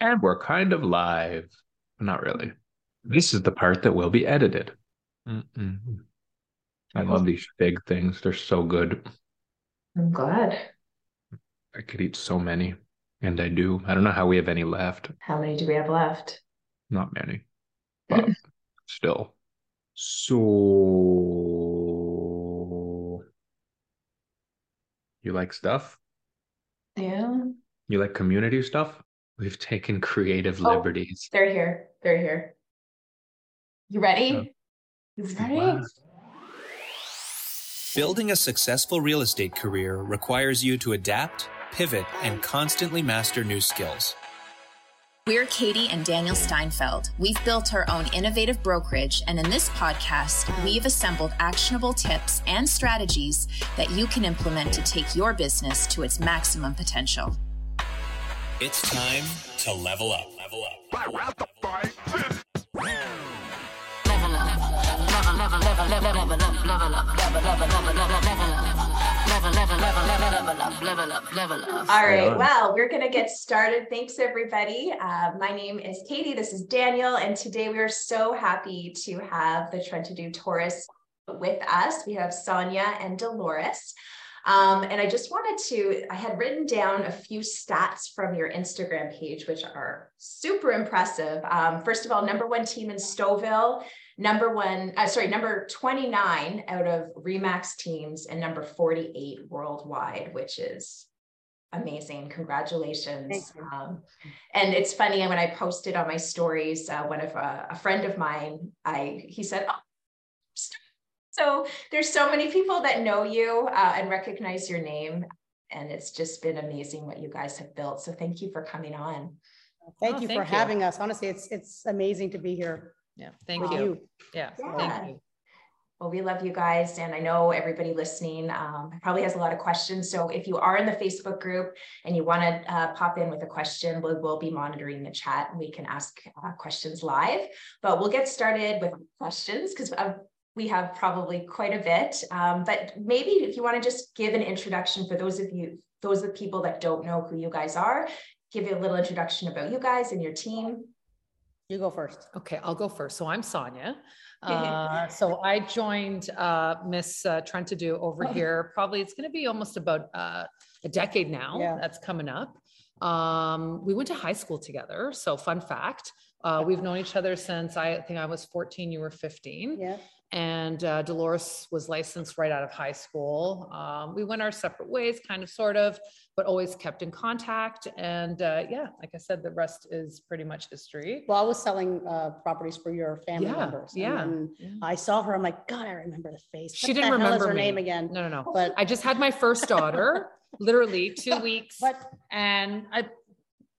And we're kind of live. Not really. This is the part that will be edited. Mm-mm. I love these big things. They're so good. I'm glad. I could eat so many, and I do. I don't know how we have any left. How many do we have left? Not many, but still. So, you like stuff? Yeah. You like community stuff? We've taken creative Oh. liberties. They're here. They're here. You ready? Oh. You ready? Wow. Building a successful real estate career requires you to adapt, pivot, and constantly master new skills. We're Katie and Daniel Steinfeld. We've built our own innovative brokerage, and in this podcast, we've assembled actionable tips and strategies that you can implement to take your business to its maximum potential. It's time to level up. Level up. Level up. Level up. Level up. Level up. Level up. Level up. Level up. Level up. Level up. Level up. All right. Well, we're going to get started. Thanks, everybody. Uh, my name is Katie. This is Daniel. And today we are so happy to have the Trent to Do Taurus with us. We have Sonia and Dolores. Um, and I just wanted to, I had written down a few stats from your Instagram page, which are super impressive. Um, first of all, number one team in Stouffville, number one, uh, sorry, number 29 out of Remax teams, and number 48 worldwide, which is amazing. Congratulations. Um, and it's funny when I posted on my stories, uh, one of uh, a friend of mine, I he said, oh, so there's so many people that know you uh, and recognize your name. And it's just been amazing what you guys have built. So thank you for coming on. Thank Oh, you for you. having us. Honestly, it's it's amazing to be here Yeah, thank you. you. Yeah, Yeah. thank you. Well, we love you guys. And I know everybody listening um, probably has a lot of questions. So if you are in the Facebook group and you want to uh, pop in with a question, we will be monitoring the chat and we can ask uh, questions live. But we'll get started with questions because we have probably quite a bit. Um, but maybe if you want to just give an introduction for those of you, those of the people that don't know who you guys are, give you a little introduction about you guys and your team. You go first. Okay, I'll go first. So I'm Sonia. Uh, so I joined uh, Miss uh, Trent to Do over Oh. here. Probably it's going to be almost about uh, a decade now. Yeah. That's coming up. Um, we went to high school together. So fun fact, uh, we've known each other since I think I was 14. You were 15. Yeah. And uh, Dolores was licensed right out of high school. Um, we went our separate ways, kind of, sort of, but always kept in contact. And uh, yeah, like I said, the rest is pretty much history. Well, I was selling uh, properties for your family Yeah, members. and yeah, then yeah. I saw her. I'm like, God, I remember the face. She What didn't the hell is remember her me. name again. No, no, no. But I just had my first daughter, literally two weeks, but and I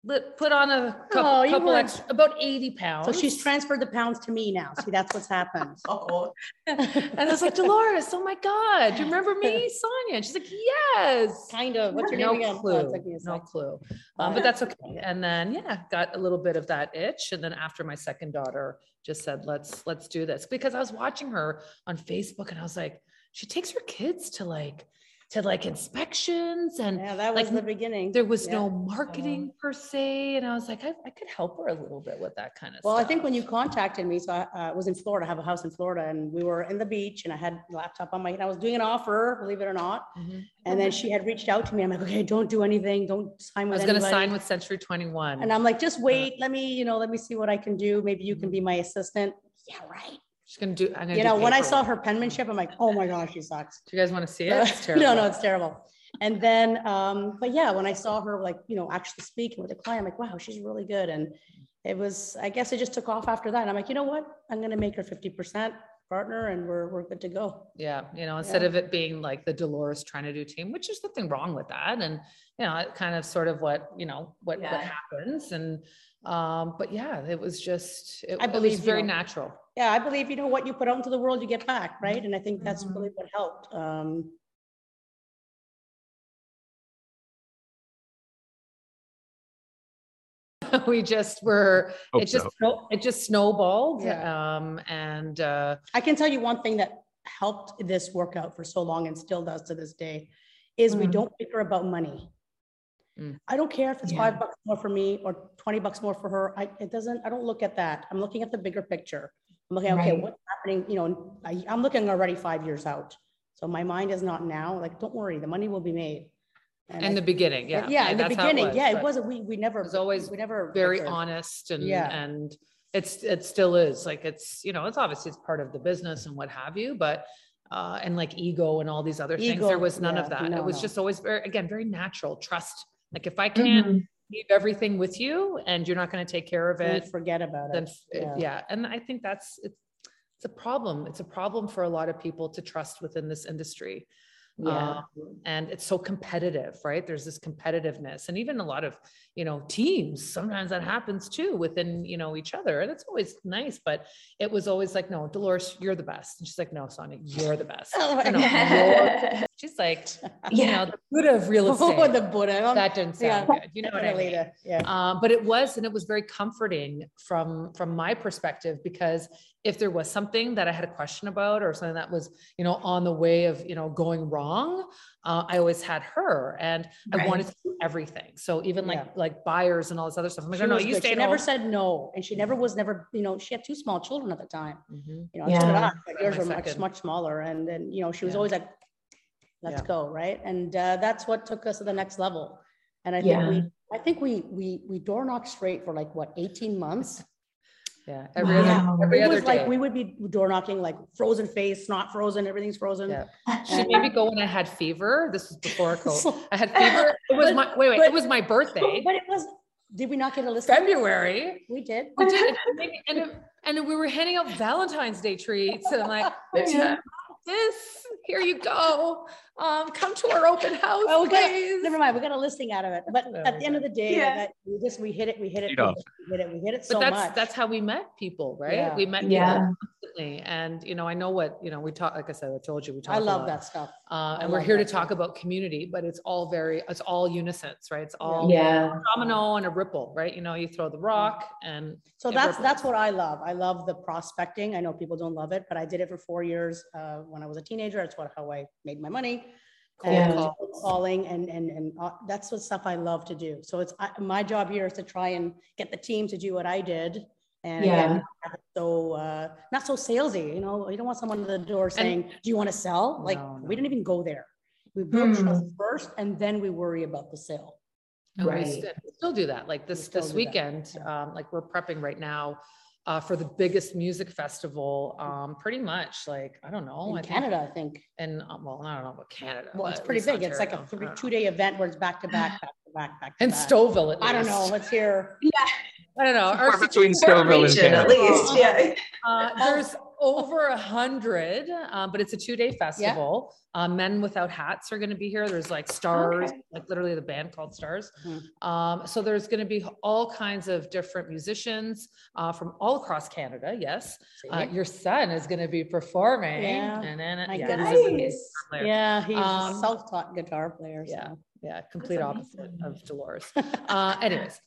lit, put on a Oh, couple, you couple were- extra, about 80 pounds. so she's transferred the pounds to me now. See, that's what's happened. Oh, and I was like, Dolores, oh my God, do you remember me, Sonia? And she's like, yes. kind of. What's your no name again? Oh, clue it took me a no sec. clue um, but that's okay and then yeah got a little bit of that itch and then after my second daughter just said let's let's do this because i was watching her on facebook and i was like she takes her kids to like to like inspections and Yeah, that was like, the beginning. there was Yeah. no marketing per se and i was like I, I could help her a little bit with that kind of Well, stuff I think when you contacted me, so I uh, was in Florida, I have a house in Florida, and we were in the beach, and I had a laptop on my, and I was doing an offer, believe it or not. Mhm. And then she had reached out to me. I'm like, okay, don't do anything. Don't sign with. i was going to sign with century 21 And I'm like, just wait. Let me, you know, let me see what I can do. Maybe you can be my assistant. Yeah, right. She's to do I'm gonna You know, when I saw her penmanship, I'm like, oh my gosh, she sucks. do you guys want to see it It's no, no, it's terrible. And then, um, but yeah, when I saw her like, you know, actually speaking with the client, I'm like, wow, she's really good. And it was, I guess it just took off after that. I'm like, you know what? I'm gonna make her 50% partner and we're, we're good to go. Yeah, you know, instead Yeah. of it being like the Dolores trying to do team, which is nothing wrong with that. And, you know, it kind of sort of what, you know, what, what happens. And, um, but yeah, it was just, it, I it believe, was you very know, natural. Yeah, I believe, you know, what you put out into the world, you get back, right? And I think that's Mhm. really what helped. Um, we just were, Hope it just so. it just snowballed. Yeah. Um, and, uh, I can tell you one thing that helped this work out for so long and still does to this day is we Mhm. don't bicker about money. Mm. I don't care if it's yeah. five bucks more for me or 20 bucks more for her. I, it doesn't, I don't look at that. I'm looking at the bigger picture. I'm looking, okay, right. what's happening? You know, I, I'm looking already five years out. So my mind is not now. Like, don't worry, the money will be made. And in I, the beginning, yeah, yeah, in the beginning, it was, yeah, it wasn't. We we never. It was always we never very honest and yeah. and it's it still is like it's you know it's obviously it's part of the business and what have you, but uh and like ego and all these other ego, things, there was none yeah, of that. No, it was no. just always very again very natural trust. Like if I can't mm-hmm. leave everything with you and you're not going to take care of it, forget about then, it. Yeah. yeah, and I think that's it's it's a problem. It's a problem for a lot of people to trust within this industry. Yeah. Um, and it's so competitive, right? There's this competitiveness and even a lot of, you know, teams, sometimes that happens too within, you know, each other. And it's always nice, but it was always like, no, Dolores, you're the best. And she's like, no, Sonia, you're the best. Oh you know, she's like, yeah. you know, the Buddha of real estate. Oh, the Buddha. That didn't sound yeah. good. You know what I mean? Yeah. Um, but it was, and it was very comforting from, from my perspective, because if there was something that I had a question about or something that was, you know, on the way of, you know, going wrong, uh, I always had her and right. I wanted to do everything. So even like, yeah. like buyers and all this other stuff. I'm like, she no, you stay She home. never said no. And she never was never, you know, she had two small children at the time, mm-hmm. you know, yeah. yours were much, much smaller. And then, you know, she was yeah. always like, let's yeah. go. Right. And uh, that's what took us to the next level. And I think we, I think we, we, we door knocked straight for like what, 18 months. Yeah, every wow. other every it other was day. like we would be door knocking, like frozen face, not frozen, everything's frozen. Yeah. She made me go when I had fever. This was before COVID. I had fever. It was my wait, wait. But, it was my birthday. But it was. Did we not get a list? February. We did. We did. and, and, and we were handing out Valentine's Day treats, and I'm like, yeah. this. Here you go um, come to our open house. Oh, we got, never mind. We got a listing out of it. But at the end of the day, yeah. that, we just we hit it, we hit it, we hit it, we hit it so but that's, much. That's how we met people, right? Yeah. We met yeah. Constantly. And you know, I know what, you know, we talk, like I said, I told you we talk. I love that stuff. Uh, and we're here to talk about community, but it's all very, it's all unisons, right? It's all yeah. domino and a ripple, right? You know, you throw the rock and so that's ripples. that's what I love. I love the prospecting. I know people don't love it, but I did it for four years uh, when I was a teenager. That's what how I made my money and calling and and and uh, that's what stuff I love to do. So it's I, my job here is to try and get the team to do what I did. And yeah. so uh, not so salesy, you know. You don't want someone at the door saying, and, "Do you want to sell?" Like no, no. we didn't even go there. We build mm. trust first, and then we worry about the sale. right. We still, still do that. Like this this weekend, um, like we're prepping right now uh, for the biggest music festival, um, pretty much like I don't know, in I Canada, think, I think. And uh, well, I don't know about Canada. Well, it's pretty big. Ontario. It's like a three, two day event where it's back to back, back to back, back. To and back. Stouffville, I don't know. Let's hear. Yeah. I don't know. Our between Stouffville and Canada. At least, yeah. Uh, there's over a hundred, um, but it's a two day festival. Yeah. Uh, Men Without Hats are going to be here. There's like stars, okay. like literally the band called Stars. Mm-hmm. Um, so there's going to be all kinds of different musicians uh, from all across Canada. Yes, uh, your son is going to be performing. Yeah, and then My yeah, nice. yeah, he's um, a self-taught guitar player. So. Yeah, yeah, complete opposite of Dolores. Uh, anyways,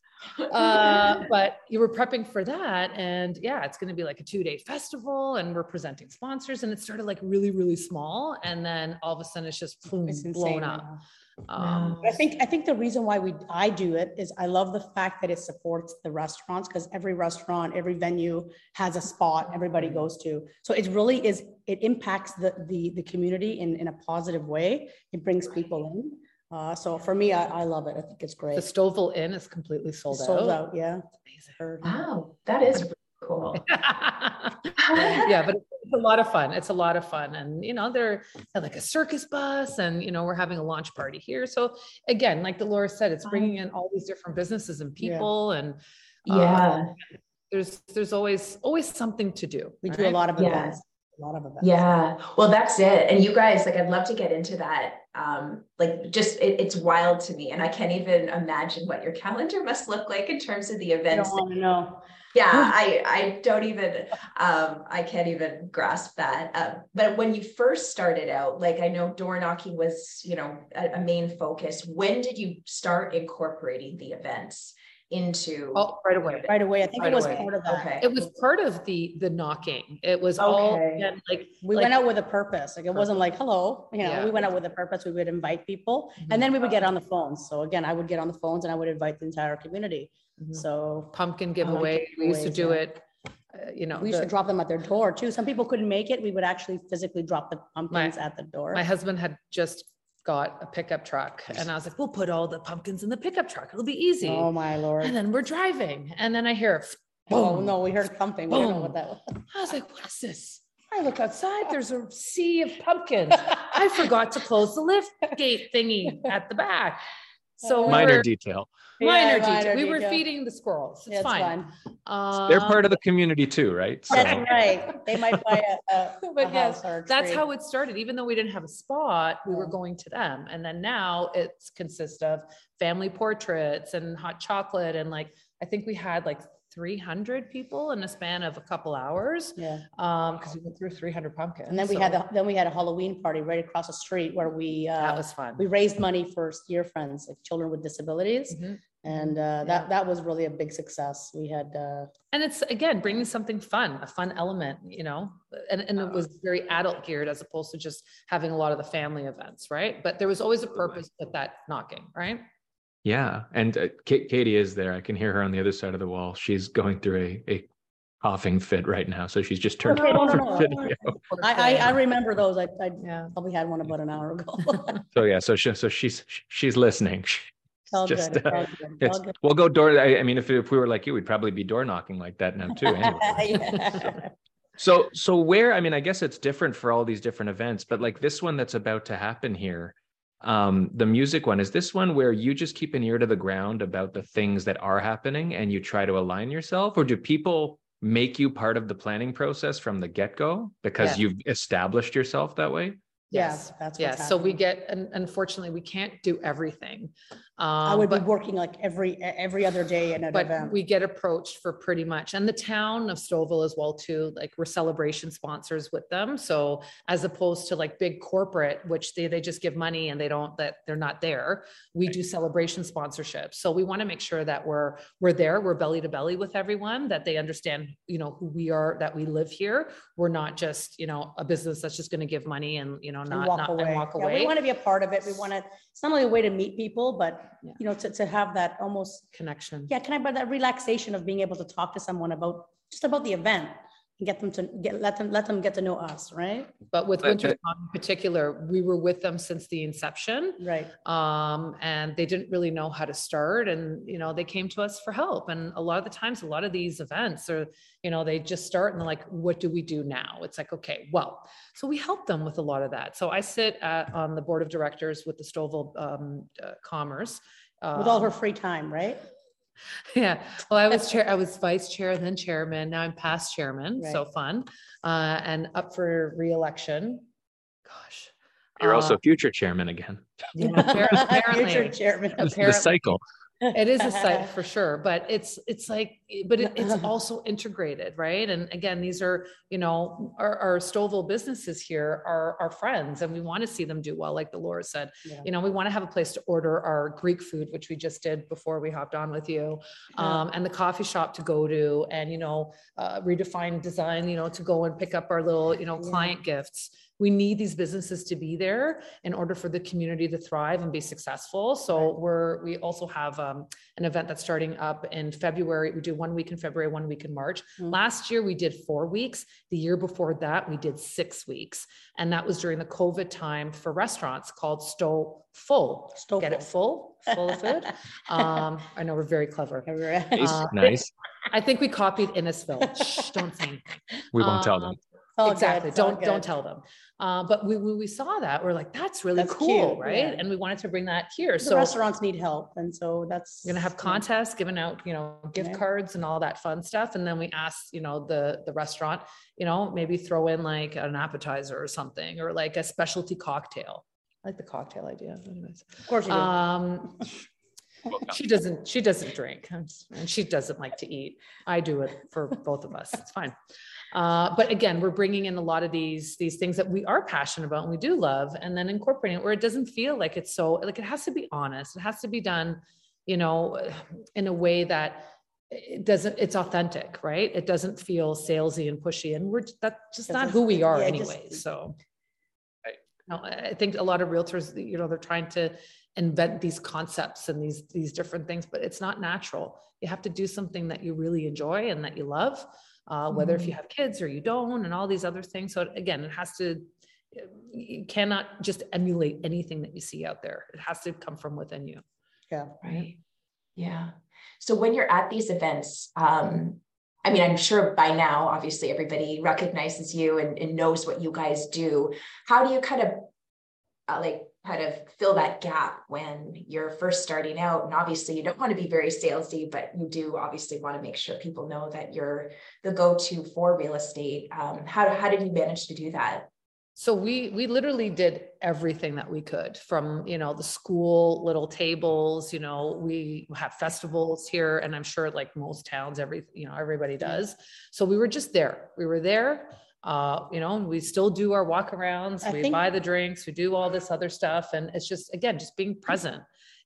uh, but you were prepping for that. And yeah, it's going to be like a two day festival and we're presenting sponsors. And it started like really, really small. And then all of a sudden it's just boom, it's blown up. Um, I think I think the reason why we I do it is I love the fact that it supports the restaurants because every restaurant, every venue has a spot everybody goes to. So it really is it impacts the the the community in in a positive way. It brings people in. Uh, so for me, I, I love it. I think it's great. The Stouffville Inn is completely sold, sold out. out. Yeah. Wow, that is cool. yeah, but it's a lot of fun. It's a lot of fun, and you know they're, they're like a circus bus, and you know we're having a launch party here. So again, like Dolores said, it's bringing in all these different businesses and people, yeah. and uh, yeah, there's there's always always something to do. We right? do a lot of events. A lot of events. Yeah. Well, that's it. And you guys, like, I'd love to get into that um like just it, it's wild to me and i can't even imagine what your calendar must look like in terms of the events I don't want to know. yeah i i don't even um i can't even grasp that um, but when you first started out like i know door knocking was you know a, a main focus when did you start incorporating the events into? Oh, right away. Right away. I think Right it was away. part of that. Okay. It was part of the the knocking. It was all again, like We like- went out with a purpose. Like it wasn't like, hello, you know, Yeah. we went out with a purpose. We would invite people Mhm. and then we would get on the phones. So again, I would get on the phones and I would invite the entire community. Mhm. So pumpkin giveaway. We used to do yeah. it. uh, you know, we used the- to drop them at their door too. Some people couldn't make it. We would actually physically drop the pumpkins at the door. my husband had just got a pickup truck, and I was like, "We'll put all the pumpkins in the pickup truck. It'll be easy." Oh my Lord. And then we're driving, and then I hear, Oh boom. no, we heard something. We don't know what that was. I was like, "What is this?" I look outside. There's a sea of pumpkins. I forgot to close the lift gate thingy at the back. So we Minor were, detail. minor Yeah, detail. minor We were detail. feeding the squirrels. It's Yeah, fine. They're part Um, of the community too, right? So That's right. They might buy a, a, a But yes, house or a that's tree. how it started. Even though we didn't have a spot, we were going to them. And then now it's consists of family portraits and hot chocolate. And like, I think we had like 300 people in a span of a couple hours. Yeah. Um, because we went through 300 pumpkins. And then we had, so the then we had a Halloween party right across the street where we, that uh, was fun. we raised money for Steer Friends, like children with disabilities. Mhm. And uh, Yeah. that, that was really a big success. We had, uh, And it's again bringing something fun, a fun element, you know, and, and it was very adult geared as opposed to just having a lot of the family events, right? But there was always a purpose with that knocking, right? Yeah, and uh, Ka- Katie is there. I can hear her on the other side of the wall. She's going through a, a coughing fit right now, so she's just turned Okay, no, off no, her no. video. I, I, I remember those. I, I Yeah. probably had one about an hour ago. So yeah, so she, so she's she's listening. All just, good, uh, It's, good. we'll go door. I, I mean, if if we were like you, we'd probably be door knocking like that now too. Anyway. Yeah. So so where I mean I guess it's different for all these different events, but like this one that's about to happen here, um the music one is this one where you just keep an ear to the ground about the things that are happening and you try to align yourself or do people make you part of the planning process from the get-go because Yeah. you've established yourself that way? Yeah, Yes. that's what's Yeah. So we get, and unfortunately, we can't do everything. I Um, would be working like every, every other day in an but event. we get approached for pretty much and the town of Stouffville as well too like we're celebration sponsors with them so as opposed to like big corporate which they they just give money and they don't that they're not there we do celebration sponsorships. so we want to make sure that we're we're there we're belly to belly with everyone that they understand you know who we are that we live here we're not just you know a business that's just going to give money and you know and not walk not away. and walk Yeah, away We want to be a part of it. We want to, it's not only a way to meet people, but, Yeah. you know, to, to have that almost, connection yeah, can I, but that relaxation of being able to talk to someone about, just about the event get them to get, let them, let them get to know us, right? but with winter but- in particular we were with them since the inception Right. um, and they didn't really know how to start and you know they came to us for help and a lot of the times a lot of these events are you know they just start and they're like what do we do now it's like okay well so we help them with a lot of that so i sit at, on the board of directors with the Stouffville um, uh, commerce With all her um, free time, right? yeah. Well i was chair i was vice chair then chairman. Now i'm past chairman. So fun. Uh, and up for reelection. Gosh. You're also Uh, future chairman again. yeah, apparently Future chairman. It's the cycle. It is a site for sure but it's it's like but it, it's also integrated right and again these are you know our, our Stouffville businesses here are our friends and we want to see them do well like Dolores said Yeah. you know we want to have a place to order our greek food which we just did before we hopped on with you Yeah. um, and the coffee shop to go to and you know uh, redefine design you know to go and pick up our little you know Yeah. client gifts we need these businesses to be there in order for the community to thrive and be successful. So we're, we also have um, an event that's starting up in February. We do one week in February, one week in March. Mm. Last year we did four weeks. The year before that we did six weeks. And that was during the COVID time for restaurants called Stow Full. Stow Get it full. full, full of food. Um, I know we're very clever. Nice. Uh, nice. I think we copied Innisfil. Shh, don't say anything. We won't tell them. All exactly. all Don't don't tell them. Uh, but we, we we saw that we're like that's really That's cool, cute, right? yeah. And we wanted to bring that here. The So restaurants need help, and so that's. we're gonna have contests, giving out you know gift Yeah. cards and all that fun stuff. And then we ask you know the the restaurant you know maybe throw in like an appetizer or something or like a specialty cocktail. I like the cocktail idea. Anyways. Of course you do. Um, she doesn't, she doesn't drink and she doesn't like to eat. I do it for both of us. It's fine. Uh, but again, we're bringing in a lot of these, these things that we are passionate about and we do love and then incorporating it where it doesn't feel like it's so, like it has to be honest. It has to be done, you know, in a way that it doesn't, it's authentic, right? It doesn't feel salesy and pushy. And we're, that's just not who we are yeah, just- anyway. So. Right. No, I I think a lot of realtors, you know, they're trying to invent these concepts and these, these different things, but it's not natural. You have to do something that you really enjoy and that you love, uh, whether if you have kids or you don't, and all these other things. So again, it has to, you cannot just emulate anything that you see out there. It has to come from within you. Yeah. Right. Yeah. So when you're at these events, um, I mean, I'm sure by now, obviously, everybody recognizes you and, and knows what you guys do. How do you kind of uh, like kind of fill that gap when you're first starting out? And obviously, you don't want to be very salesy, but you do obviously want to make sure people know that you're the go-to for real estate. Um, how how did you manage to do that? So we we literally did everything that we could from you know the school little tables you know we have festivals here and I'm sure like most towns every you know everybody does so we were just there we were there uh you know and we still do our walk arounds I we think- buy the drinks we do all this other stuff and it's just again just being present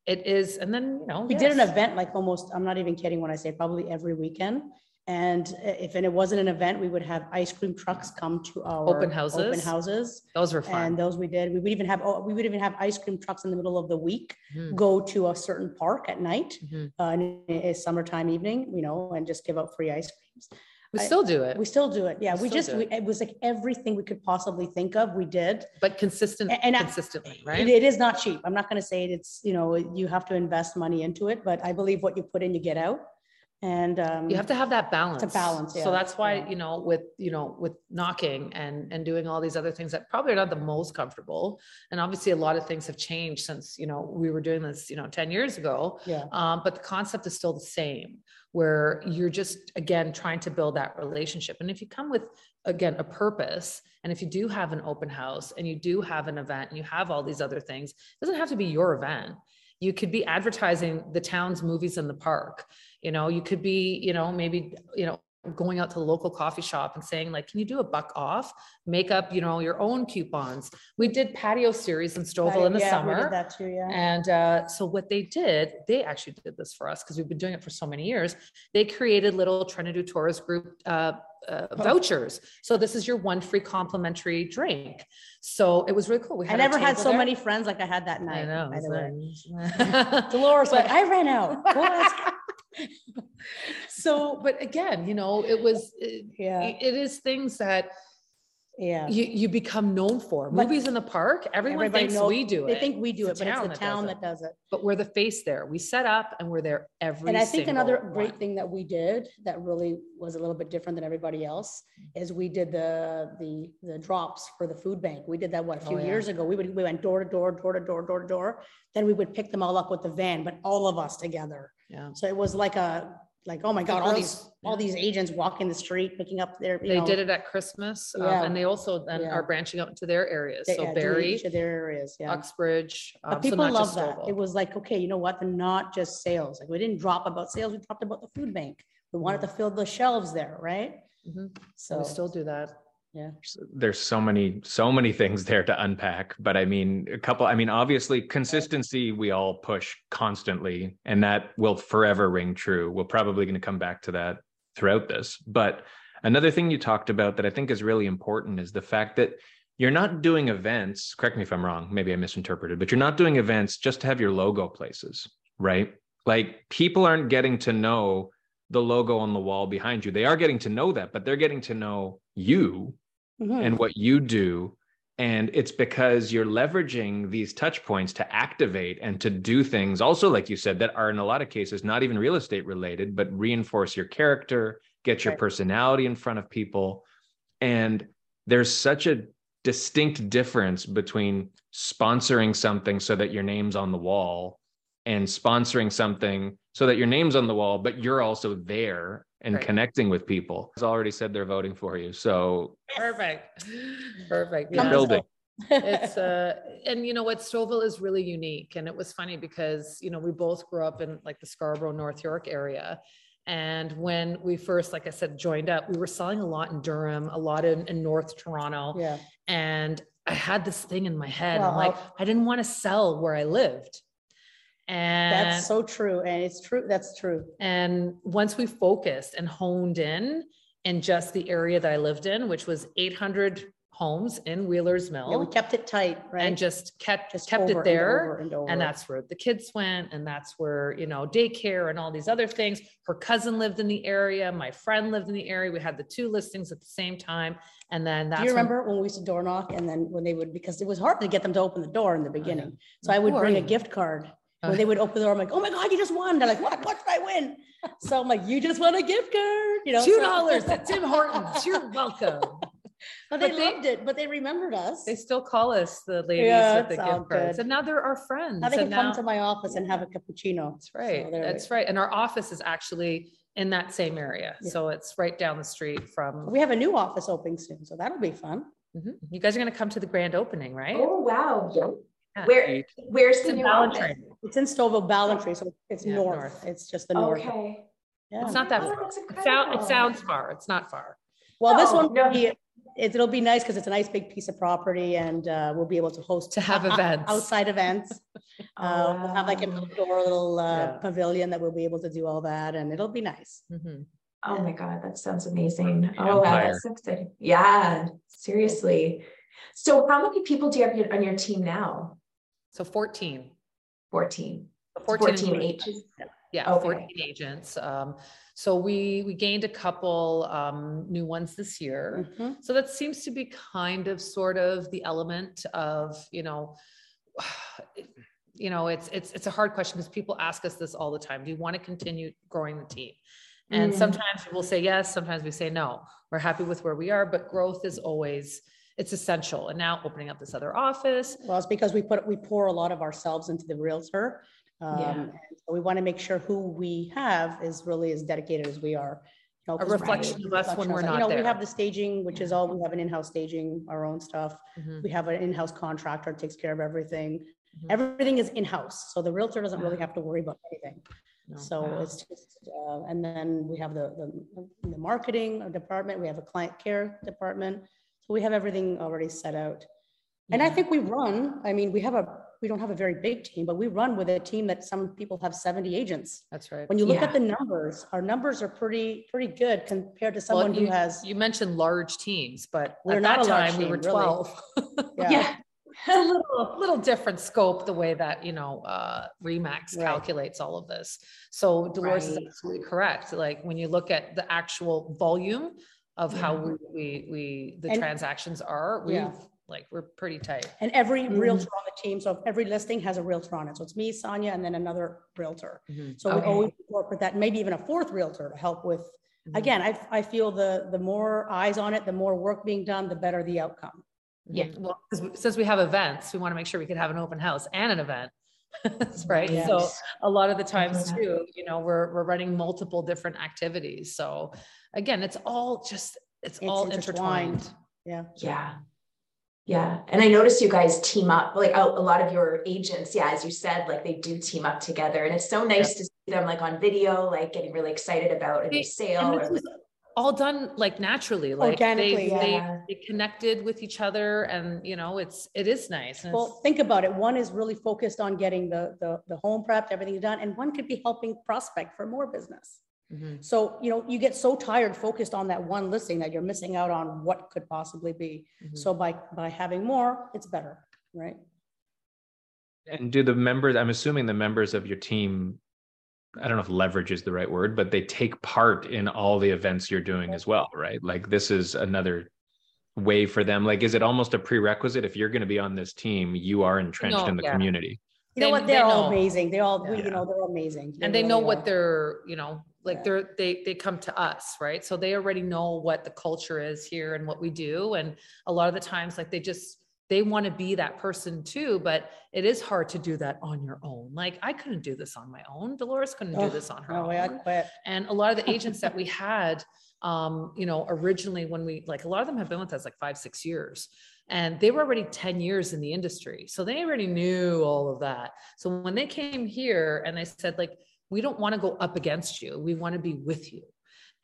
it is and then you know We did an event like almost, I'm not even kidding when I say probably every weekend. And if it wasn't an event, we would have ice cream trucks come to our. Open houses. Open houses? those were fun. And those we did. We would even have, oh, we would even have ice cream trucks in the middle of the week, Mhm, go to a certain park at night, mhm. uh, in a summertime evening, you know, and just give out free ice creams. We I- still do uh, it We still do it. Yeah, We we still just, do we- it. was like everything we could possibly think of, we did. but consistent A- and I- consistently It- right It is not cheap. I'm not going to say it, it's, you know, you have to invest money into it, but I believe what you put in, you get out. And um, you have to have that balance. to balance, yeah. so that's why yeah. you know with you know with knocking and and doing all these other things that probably are not the most comfortable. And obviously a lot of things have changed since you know we were doing this you know 10 years ago. Yeah, um, but the concept is still the same where you're just again trying to build that relationship. And if you come with again a purpose and if you do have an open house and you do have an event and you have all these other things it doesn't have to be your event you could be advertising the town's movies in the park. You know you could be you know maybe you know going out to the local coffee shop and saying like can you do a buck off make up you know your own coupons we did patio series in Stouffville in the Yeah, we summer did That too, yeah. and uh, so what they did, they actually did this for us because we've been doing it for so many years. They created little trinidad Tourist Group uh, uh, vouchers. So this is your one free complimentary drink. So it was really cool. We I never had so there. many friends like I had that night. I know. by the way. Dolores, like I ran out. So, but again, you know, it was. It, Yeah, it is things that yeah. you, you become known for. But Movies in the park, everyone Everybody thinks knows- we do it. They think we do it, It's the but it's the that does town it. that does it. but we're the face there. We set up and we're there every. And I think another single great thing that we did that really was a little bit different than everybody else is we did the, the, the drops for the food bank. We did that, what, a Oh, few yeah. years ago? We would, we went door to door, door to door, door to door. Then we would pick them all up with the van, but all of us together. Yeah. So it was like a, like, oh my God, all these, girls- all these agents walking the street, picking up their, you They know, did it at Christmas, um, and they also then Yeah. are branching out into their areas. they- So yeah, doing Barrie, each of their areas, yeah. Uxbridge. um, But so people not love that. Stouffville. It was like, okay, you know what? They're not just sales. Like we didn't drop about sales, we dropped about the food bank. We wanted to fill the shelves there, right? Mhm. So, We still do that. Yeah. there's so many so many things there to unpack but i mean a couple i mean obviously consistency we all push constantly and that will forever ring true. We're probably going to come back to that throughout this. But another thing you talked about that i think is really important is the fact that you're not doing events correct me if i'm wrong maybe i misinterpreted but you're not doing events just to have your logo places right? Like people aren't getting to know the logo on the wall behind you. They are getting to know that but they're getting to know you Mhm. and what you do and it's because you're leveraging these touch points to activate and to do things also like you said that are in a lot of cases not even real estate related but reinforce your character get your Right. personality in front of people and there's such a distinct difference between sponsoring something so that your name's on the wall and sponsoring something so that your name's on the wall but you're also there and Right. connecting with people has already said they're voting for you so Perfect. Perfect. Yeah. building. it's uh and you know what Stouffville is really unique and it was funny because you know we both grew up in like the Scarborough North York area and when we first like I said joined up we were selling a lot in Durham a lot in, in North Toronto Yeah, and I had this thing in my head I'm like I didn't want to sell where I lived And That's so true. And it's true. That's true. and once we focused and honed in in just the area that I lived in, which was 800 homes in Wheeler's Mill, Yeah, we kept it tight, right? and just kept Just kept it and there. over and over. And that's where the kids went, and that's where, you know, daycare and all these other things. Her cousin lived in the area, my friend lived in the area. We had the two listings at the same time. And then that's Do you when- remember when we used to door knock and then when they would, because it was hard to get them to open the door in the oh, beginning. So I would bring a gift card. When they would open the door, I'm like, oh my God, you just won. They're like, what? What did I win? So I'm like, you just won a gift card, you know? Two so- dollars at Tim Hortons. You're welcome. But they But they- loved it, but they remembered us. They still call us the ladies Yeah, with the gift cards. And now they're our friends. Now they and can come now- to my office and have a cappuccino. That's right. So That's right. And our office is actually in that same area. Yeah. So it's right down the street from, We have a new office opening soon, so that'll be fun. Mhm. you guys are going to come to the grand opening, right? Oh, wow. Yeah. Where, where's the in new office? Ballantrae. It's in Stouffville Ballantrae, so it's Yeah, north. north. It's just the north. Okay. Yeah. It's not that Oh, far. It sound- it sounds far. It's not far. Well, this one, no. will be- it, it'll be nice because it's a nice big piece of property and uh, we'll be able to host. To have o- o- events. Outside events. Uh, We'll have like an Wow. outdoor little uh, Yeah. pavilion that we'll be able to do all that and it'll be nice. Mhm. Oh my God, that sounds amazing. Oh, wow, empire. that's so exciting. Yeah, seriously. So how many people do you have on your team now? So 14. 14. 14 agents? Yeah, Okay. 14 agents. Um, so we, we gained a couple um, new ones this year. Mhm. So that seems to be kind of sort of the element of, you know, you know, it's it's it's a hard question because people ask us this all the time. Do you want to continue growing the team? And Mm. sometimes we'll say yes, sometimes we say no. We're happy with where we are, but growth is always it's essential. And now opening up this other office. Well, it's because we put, we pour a lot of ourselves into the Realtor. Um, Yeah. so We want to make sure who we have is really as dedicated as we are. you know, A reflection we- of us when we're not You know, we have the staging, which is all, we have an in-house staging, our own stuff. Mhm. We have an in-house contractor that takes care of everything. Mhm. Everything is in-house, so the Realtor doesn't really have to worry about anything. No. So Wow. it's just, uh, and then we have the, the, the marketing department, we have a client care department. So we have everything already set out. And I think we run, I mean, we have a, we don't have a very big team, but we run with a team that some people have 70 agents. That's right. When you look Yeah. at the numbers, our numbers are pretty, pretty good compared to Well, someone who has. You mentioned large teams, but We're at not that a large time we were team, really. 12. Yeah. It's a little, little different scope, the way that, you know, uh, Remax Right. calculates all of this. So Dolores is absolutely correct. Like, when you look at the actual volume of how we, we, we, the And- transactions are, we've, Yeah. like, we're pretty tight. And every Mm. Realtor on the team, so every listing has a Realtor on it. So it's me, Sonia, and then another Realtor. Mhm. So we always work with that, maybe even a fourth Realtor to help with. Mhm. Again, I, I feel the, the more eyes on it, the more work being done, the better the outcome. Yeah. Mhm. Well, 'cause we- since we have events, we want to make sure we can have an open house and an event. Right? So a lot of the times too, you know, we're, we're running multiple different activities. So again, it's all just, it's It's all intertwined. intertwined. Yeah. Yeah. Yeah. And I noticed you guys team up, like a, a lot of your agents, yeah, as you said, like they do team up together. And it's so nice to see them like on video, like getting really excited about a new sale. And or this like- is all done like naturally, like they, Organically, they, yeah. they connected with each other and, you know, it's, it is nice. and Well, think about it. One is really focused on getting the, the, the home prepped, everything done, and one could be helping prospect for more business. Mhm. So, you know, you get so tired focused on that one listing that you're missing out on what could possibly be. Mhm. So by, by having more, it's better, right? And do the members, I'm assuming the members of your team, I don't know if leverage is the right word, but they take part in all the events you're doing as well, right? Like this is another way for them. Like, is it almost a prerequisite? If you're going to be on this team, you are entrenched No, in the yeah. community. You know They- what? they They're all know. amazing. They all, Yeah. you know, they're amazing. and they know really what they're you know like Yeah. they're they they come to us right so they already know what the culture is here and what we do and a lot of the times like they just they want to be that person too but it is hard to do that on your own like i couldn't do this on my own dolores couldn't do this on her No own way, I'd quit. and a lot of the agents that we had um you know originally when we like a lot of them have been with us like five six years and they were already 10 years in the industry so they already knew all of that. So when they came here and they said like we don't want to go up against you. We want to be with you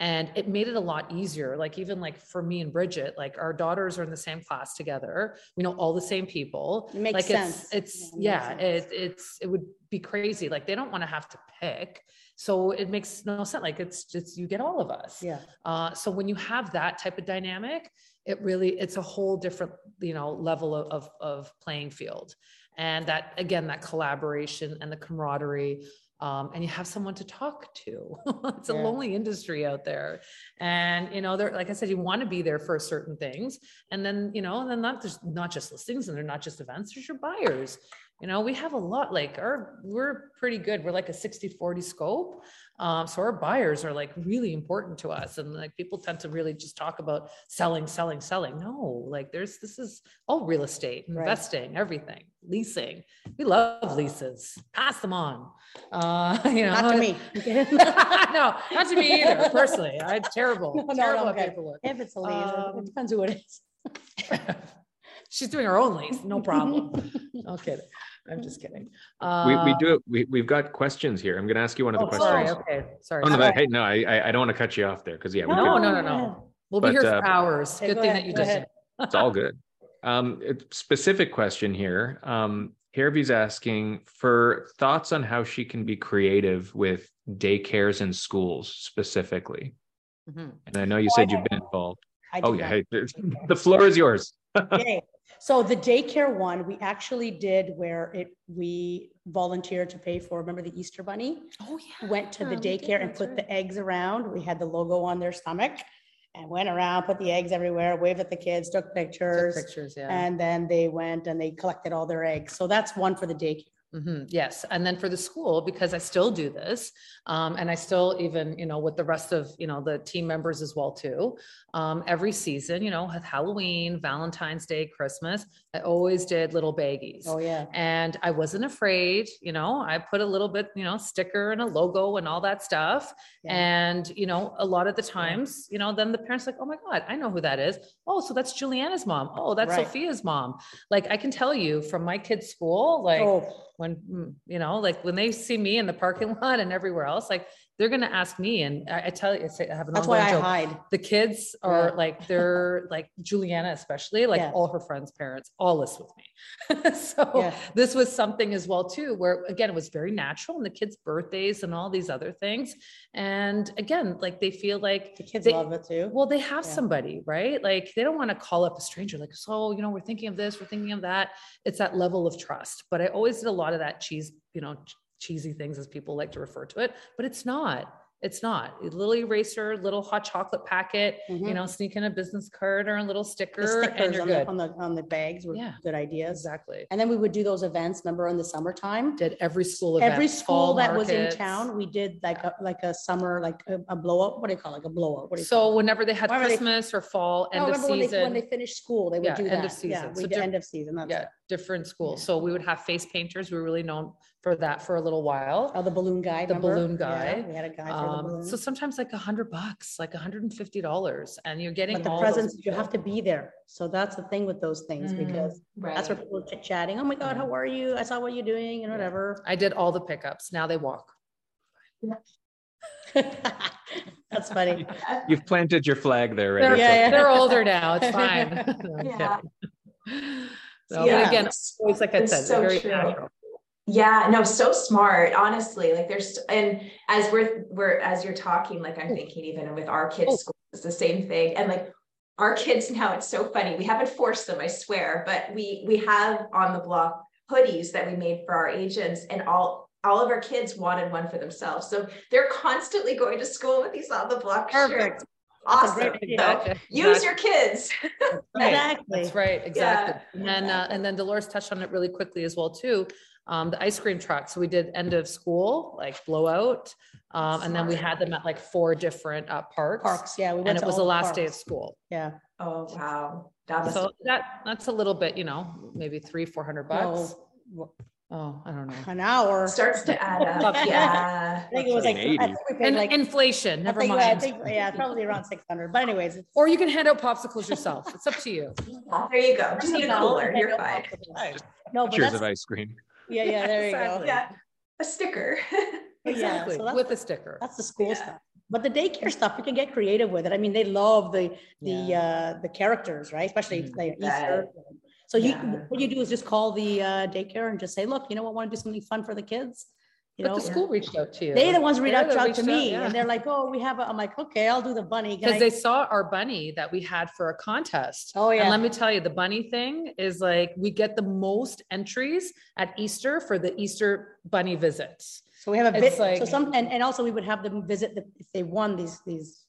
and it made it a lot easier. Like even like for me and bridget like our daughters are in the same class together. We know all the same people. It makes like sense. it's it's Yeah, yeah, it it, it's it would be crazy. Like they don't want to have to pick. So it makes no sense. Like it's just you get all of us. Yeah. uh, so when you have that type of dynamic it really it's a whole different you know level of, of, of playing field. And that again that collaboration and the camaraderie um, and you have someone to talk to. It's a lonely industry out there. And you know they're like i said you want to be there for certain things. And then you know and then not just not just listings and they're not just events there's your buyers you know we have a lot like our we're pretty good. We're like a 60 40 scope. Um, so our buyers are like really important to us. And like people tend to really just talk about selling selling selling. No like there's this is all real estate Right. investing everything leasing. We love leases. Pass them on. Uh you know Not to me. no not to me either personally. I'm terrible No, no, terrible no, okay. paperwork. If it's a lease, it Um, depends who it is. She's doing her own lease no problem no i'm just kidding We, we Uh, do, we, we've got questions here. I'm going to ask you one of the oh, questions. sorry okay sorry Oh, no, sorry. hey, no, I, I- I don't want to cut you off there because yeah, we no no no no we'll be But, here uh, for hours. Okay, Good go thing ahead, that you go just. it's all good. Um, specific question here. Um, Harvey's asking for thoughts on how she can be creative with daycares and schools specifically. Mhm. And I know you said you've been involved. I Oh yeah, hey, the floor is yours. Okay, so the daycare one, we actually did where it, we volunteered to pay for, remember the Easter Bunny? Oh, yeah. Went to the oh, did, daycare and put right. the eggs around. We had the logo on their stomach. And went around, put the eggs everywhere, waved at the kids, took Took pictures. Pictures, yeah. And then they went and they collected all their eggs. So that's one for the daycare. Mhm, Yes, and then for the school, because I still do this, um, and I still even, you know, with the rest of, you know, the team members as well too. Um, every season, you know, with Halloween, Valentine's Day, Christmas, I always did little baggies. Oh, yeah. And I wasn't afraid, you know, I put a little bit, you know, sticker and a logo and all that stuff. Yeah. And, you know, a lot of the times, you know, then the parents like, oh my God, I know who that is. Oh, so that's Juliana's mom. Oh, that's Right. Sophia's mom. Like I can tell you from my kids' school, like Oh, when, mm, you know, like when they see me in the parking lot and everywhere else, like they're going to ask me. And I, I tell you, I say- I have an that's why I joke hide. the kids are Yeah. like they're like Juliana especially like Yes. all her friends parents all list with me so Yeah. this was something as well too where again it was very natural and the kids birthdays and all these other things and again like they feel like The kids they- love it too. well they have Yeah. somebody right like they don't want to call up a stranger like so you know we're thinking of this we're thinking of that it's that level of trust but i always did a lot of that cheese you know cheesy things as people like to refer to it but it's not it's not a little eraser little hot chocolate packet you Mhm. know sneak in a business card or a little sticker and stickers you're on the, on the, on the bags were Yeah. good ideas. exactly And then we would do those events, remember in the summertime? did every school event Every school that was in town, we did like a, like a summer, like a, a blow up, what do you call it? Like a blowout? What do you so whenever they had Whenever they- christmas or fall No, end of remember when they, when they finished school, they would Yeah, do end that. of Yeah, season. we So did end of season, that's yeah it. Different schools Yeah. so we would have face painters we were really known for that for a little while Oh, the balloon guy, The remember? balloon Yeah, guy. We had a guy for the Um, balloon. so sometimes like a hundred bucks, like hundred and fifty dollars, and you're getting But the all those presents, you have to be there. So that's the thing with those things, Mm. because Right. that's where people are chit chatting. Oh my God, how are you? I saw what you're doing and whatever. I did all the pickups. Now they walk. That's funny. You've planted your flag there. They're, Right? Yeah, yeah. they're older now. It's fine. Yeah. So, Yeah. again, It's- always like I it's said, so very true. natural. Yeah, no, so smart, honestly. Like there's and as we're we're as you're talking, like I'm oh. thinking even with our Oh. kids' school, it's the same thing. And like our kids now, it's so funny. We haven't forced them, I swear, but we we have on the block hoodies that we made for our agents and all all of our kids wanted one for themselves. So they're constantly going to school with these on the block shirts. Perfect. A Awesome. great idea. Exactly. use your kids. Right. Exactly. That's right, exactly. And then, uh, and then Dolores touched on it really quickly as well too. Um, the ice cream truck. So we did end of school, like blowout. Um, and then we had them at like four different, uh, parks. Parks, yeah. we went And it was the last day of school. Yeah. Oh wow. That was So that, that's a little bit, you know, maybe three, four hundred bucks. No, Oh, I don't know. An hour. starts to add up. Yeah. I think it was like, I think we paid And like, inflation, I never think, yeah, I mind. think, yeah, probably around six hundred, but anyways. it's- Or you can hand out popsicles yourself. It's up to you. There you go. Just need a cooler. You're fine. know. No, but Pictures of that's, ice cream. yeah, yeah, there you go. Exactly. Yeah. A sticker. Yeah, Exactly, so that's with a sticker. That's the school Yeah. stuff. But the daycare stuff, you can get creative with it. I mean, they love the the uh, the characters, right? Especially like Yeah. Easter. So you Yeah. what you do is just call the uh, daycare and just say, look, you know what, want to do something fun for the kids? You But know, the school reached out to you. they the ones reach They're out, the out reached to out, me, yeah. and they're like, oh, we have. A, I'm like, okay, I'll do the bunny. Can because I- they saw our bunny that we had for a contest. oh yeah. And let me tell you, the bunny thing is like we get the most entries at Easter for the Easter bunny visits. So we have a It's bit, so like- some, and, and also we would have them visit, the if they won these, these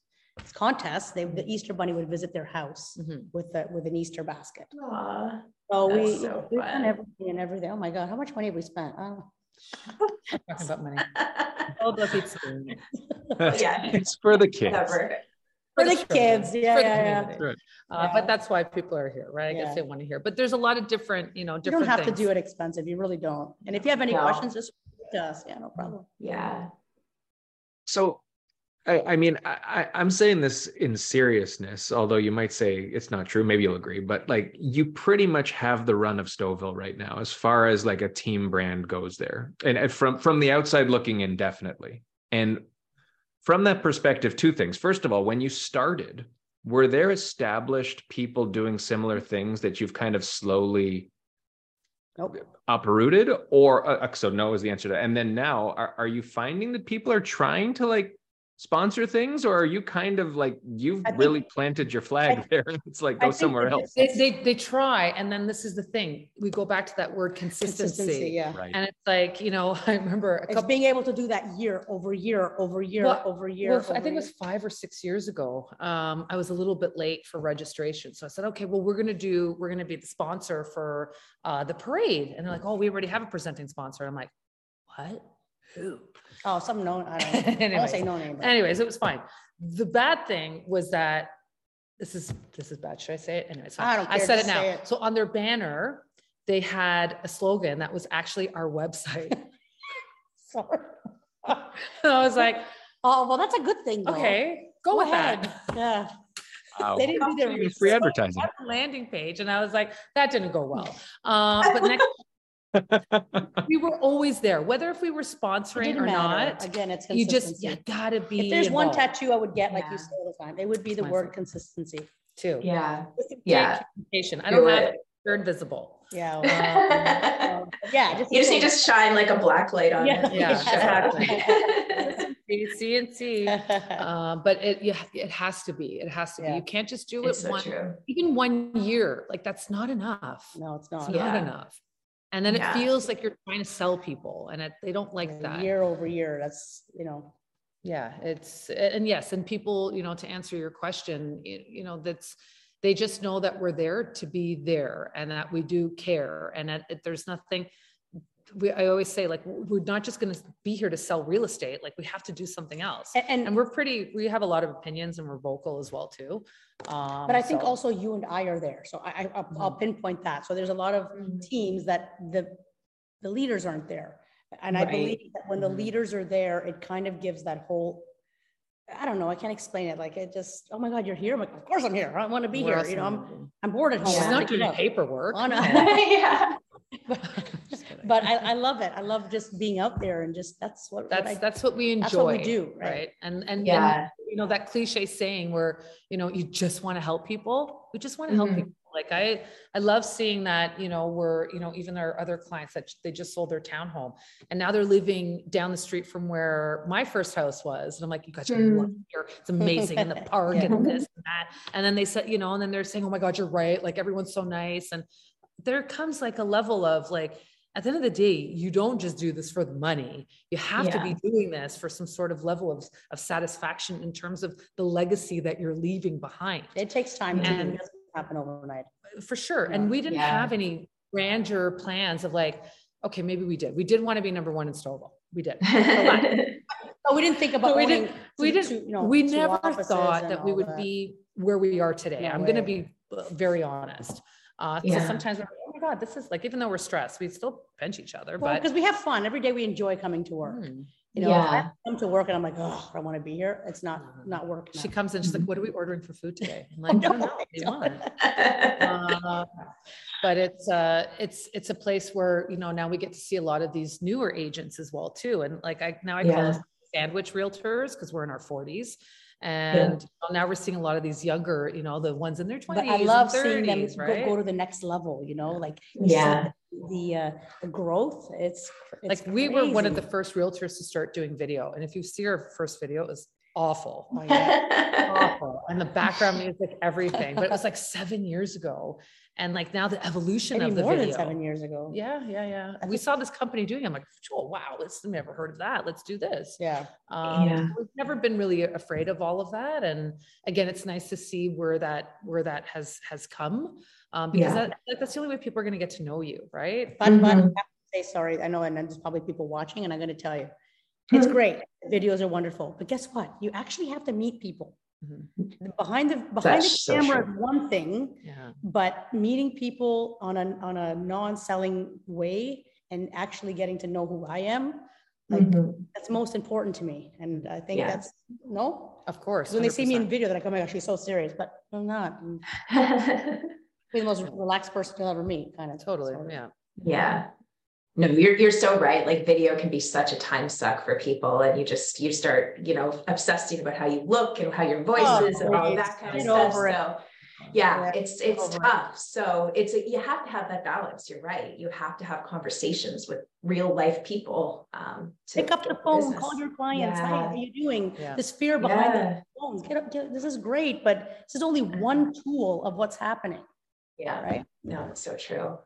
contests, they, the Easter bunny would visit their house Mhm. with, the with an Easter basket. Aw. So we, so we've done everything and everything. Oh my God, how much money have we spent? Oh, Talking about money. All about pizza. Yeah. It's for the kids. Whatever. For the children, kids, yeah, for the yeah, yeah. community. Right. Uh, but that's why people are here, right? I Yeah. guess they want to hear. But there's a lot of different, you know, different You don't have to things. do it expensive. You really don't. And if you have any No. questions, just to us. Yeah, no problem. Yeah. So, I, I mean, I, I'm saying this in seriousness, although you might say it's not true. Maybe you'll agree, but like you pretty much have the run of Stouffville right now, as far as like a team brand goes there, and, and from from the outside looking in, definitely. And from that perspective, two things. First of all, when you started, were there established people doing similar things that you've kind of slowly Nope. uprooted or uh, so no is the answer to that and then now are, are you finding that people are trying to like sponsor things or are you kind of like you've think- really planted your flag I- there it's like go somewhere that else They, they, they try. And then this is the thing. We go back to that word Consistency, consistency. yeah. right And it's like, you know, I remember a It's couple. being able to do that year over year, over year, Well- over year. Well, I over think it was five or six years ago. Um, I was a little bit late for registration. So I said, okay, well, we're gonna do, we're gonna be the sponsor for uh the parade. And they're like, oh, we already have a presenting sponsor. I'm like, what? Who? Oh, some known, I don't know. I Anyways. won't say no name. but- Anyways, it was fine. The bad thing was that this is this is bad. Should I say it? Anyways, I don't I care, said it just say now. it. So on their banner, they had a slogan that was actually our website. Sorry. and I was like, Oh, well, that's a good thing. though. okay, go, with ahead. that. Yeah. Wow. They didn't do their Even free research. advertising Got the landing page, and I was like, that didn't go well. Uh, but next, we were always there, whether if we were sponsoring didn't or matter. not. Again, it's You just you consistency. gotta be. If there's one tattoo I would get, like Yeah. you say all the time, it would be the My word fault. consistency. too. Yeah. Yeah. communication. I Do don't have it. it. You're invisible. Yeah. you well, um, Yeah. just need to shine like a black light on Yeah. it. Yeah, exactly. See and see. Uh, but it yeah, it has to be. It has to be. You can't just do it's it so one true. even one year. Like that's not enough. No, it's not. It's not. not Yeah. enough. And then Yeah. it feels like you're trying to sell people, and it, they don't like Yeah, that. Year over year, that's, you know, Yeah, it's and yes, and people, you know, to answer your question, you know, that's they just know that we're there to be there and that we do care and that there's nothing we I always say like we're not just going to be here to sell real estate, like we have to do something else. a- and, And we're pretty we have a lot of opinions and we're vocal as well too. Um but I think so- also you and I are there. So I, I, I'll- I'll Mhm. pinpoint that. So there's a lot of Mhm. teams that the, the leaders aren't there. And I believe that when the Mhm. leaders are there, it kind of gives that whole, I don't know, I can't explain it. Like it just, oh my God, you're here. I'm like, of course I'm here. I want to be where here. You know, I'm. I'm bored at home. She's not doing paperwork. Oh, no. yeah. kidding. But I, I love it. I love just being out there and just, that's what. what that's I- that's what we enjoy. That's what we do, right? right? And and and Yeah. you know that cliche saying where you know you just want to help people we just want to help Mhm. people like i i love seeing that you know we're you know even our other clients that they just sold their townhome and now they're living down the street from where my first house was and i'm like you guys are gonna love it here it's amazing in the park Yeah. and this and that and then they said you know and then they're saying oh my god you're right like everyone's so nice and there comes like a level of like at the end of the day, you don't just do this for the money. You have to be doing this for some sort of level of, of satisfaction in terms of the legacy that you're leaving behind. It takes time to, And- it doesn't happen overnight. For sure. Yeah. And we didn't Yeah. have any grandeur plans of like, okay, maybe we did. We did want to be number one in Stouffville. We did. but we didn't think about But we didn't- we didn't- two, you know, we never thought that we would that. be where we are today. No I'm going to be uh, very honest. Uh, so sometimes we're like, my God, this is like, even though we're stressed, we still pinch each other, Well, but because we have fun. Every day we enjoy coming to work. Hmm. You know, if I come to work and I'm like, oh, I want to be here. It's not, No. not working. she comes in, she's like, what are we ordering for food today? I'm like, I don't know. what do you want? Uh, but it's uh it's it's a place where you know now we get to see a lot of these newer agents as well too and like i now i call Yeah. us sandwich realtors because we're in our 40s. And now we're seeing a lot of these younger, you know, the ones in their 20s. But I love and 30s, seeing them go, right? go to the next level, you know, like. you see Yeah. The, uh, the growth, it's. like it's we were one of the first realtors to start doing video. And if you see our first video, it was awful. Oh, yeah. awful. And the background music, everything. But it was like seven years ago. And like now the evolution Maybe of the more video. than seven years ago. Yeah, yeah, yeah. I We saw this company doing. it. I'm like, oh wow, let's never heard of that. Let's do this. Yeah. Um, Yeah. We've never been really afraid of all of that, and again, it's nice to see where that where that has has come, um, because Yeah. that, that's the only way people are going to get to know you, right? But, but I Mhm. have say, sorry, I know, and then there's probably people watching, and I'm gonna tell you, it's great. Videos are wonderful, but guess what? You actually have to meet people. Mhm. Behind the, behind the That's so camera true. is one thing, Yeah, but meeting people on a, on a non-selling way and actually getting to know who I am, like, Mhm. that's most important to me. And I think Yeah. that's, no? of course. When they see me in video, they're like, oh my gosh, she's so serious, but I'm not. I'm the most relaxed person you'll ever meet, kind of. totally, So- yeah. Yeah. No, you're you're so right. Like video can be such a time suck for people, and you just you start you know obsessing about how you look and how your voice Oh, is and all that kind of stuff. over it. So yeah, Yeah, it's it's over it. tough. So it's a, you have to have that balance. You're right. You have to have conversations with real life people. Um, to Pick up the phone, business. call your clients. Hi, how are you doing? Yeah. This fear behind the Yeah. phones. Get up, get, this is great, but this is only one tool of what's happening, Yeah. right? No, it's so true.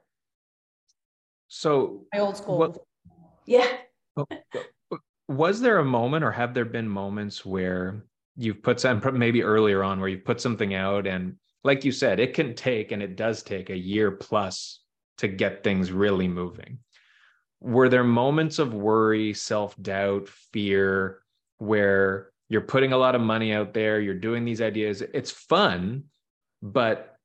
So My old school. What- Yeah. was there a moment or have there been moments where you've put some maybe earlier on where you've put something out and like you said it can take and it does take a year plus to get things really moving were there moments of worry self-doubt fear where you're putting a lot of money out there you're doing these ideas it's fun but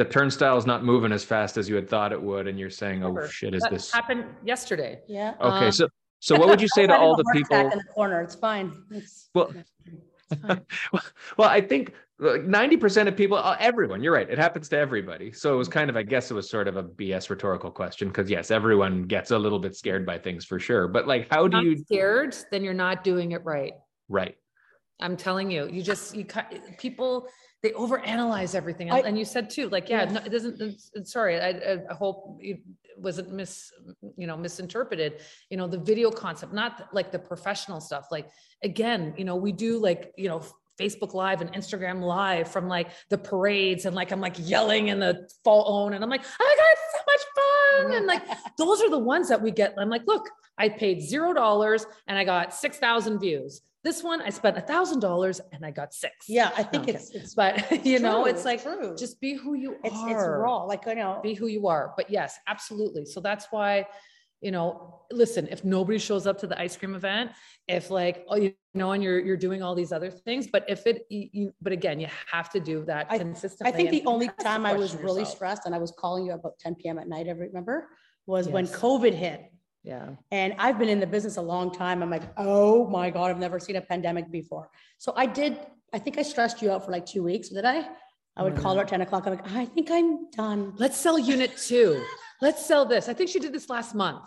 the turnstile is not moving as fast as you had thought it would and you're saying oh shit is That this happened yesterday. Yeah. okay Um, so so what would you say to all the people In the corner, it's fine. It's- Well, It's fine. well, I think ninety percent of people, uh, everyone, you're right. It happens to everybody. So it was kind of, I guess, it was sort of a BS rhetorical question because yes, everyone gets a little bit scared by things for sure. But like, how do you? scared, then you're not doing it right. Right. I'm telling you, you just you people they overanalyze everything. I- and you said too, like, yeah, Yeah. no, it doesn't. It's, it's- sorry, I, I- hope it wasn't mis, you know, misinterpreted. You know, the video concept, not like the professional stuff. Like again, you know, we do like you know. Facebook Live and Instagram Live from like the parades and like I'm like yelling in the phone and I'm like oh I got so much fun and like those are the ones that we get. I'm like, look, I paid zero dollars and I got six thousand views. This one I spent a thousand dollars and I got six. Yeah, I think it's, it's. But you know, true, it's like true. just be who you It's, are. it's raw, like, you know. Be who you are. But yes, absolutely. So that's why, you know, listen, if nobody shows up to the ice cream event, if like, oh, you know, and you're you're doing all these other things, but if it, you, but again, you have to do that I- consistently. I think the only time I was really yourself. stressed and I was calling you about ten PM at night, every, remember? Was when COVID hit. Yeah. And I've been in the business a long time. I'm like, oh my God, I've never seen a pandemic before. So I did, I think I stressed you out for like two weeks, did I? I would call her at 10 o'clock. I'm like, I think I'm done. Let's sell unit two. Let's sell this. I think she did this last month.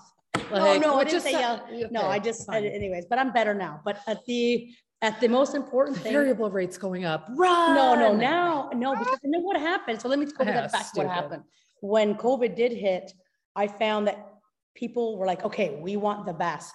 Like, no, I didn't say, sell- uh, no, I just, fine. anyways, but I'm better now. But at the, at the most important The thing. variable rates going up. Run. No, no, now, no, because I know what happened. So let me go Yeah, back to what happened. When COVID did hit, I found that people were like, okay, we want the best.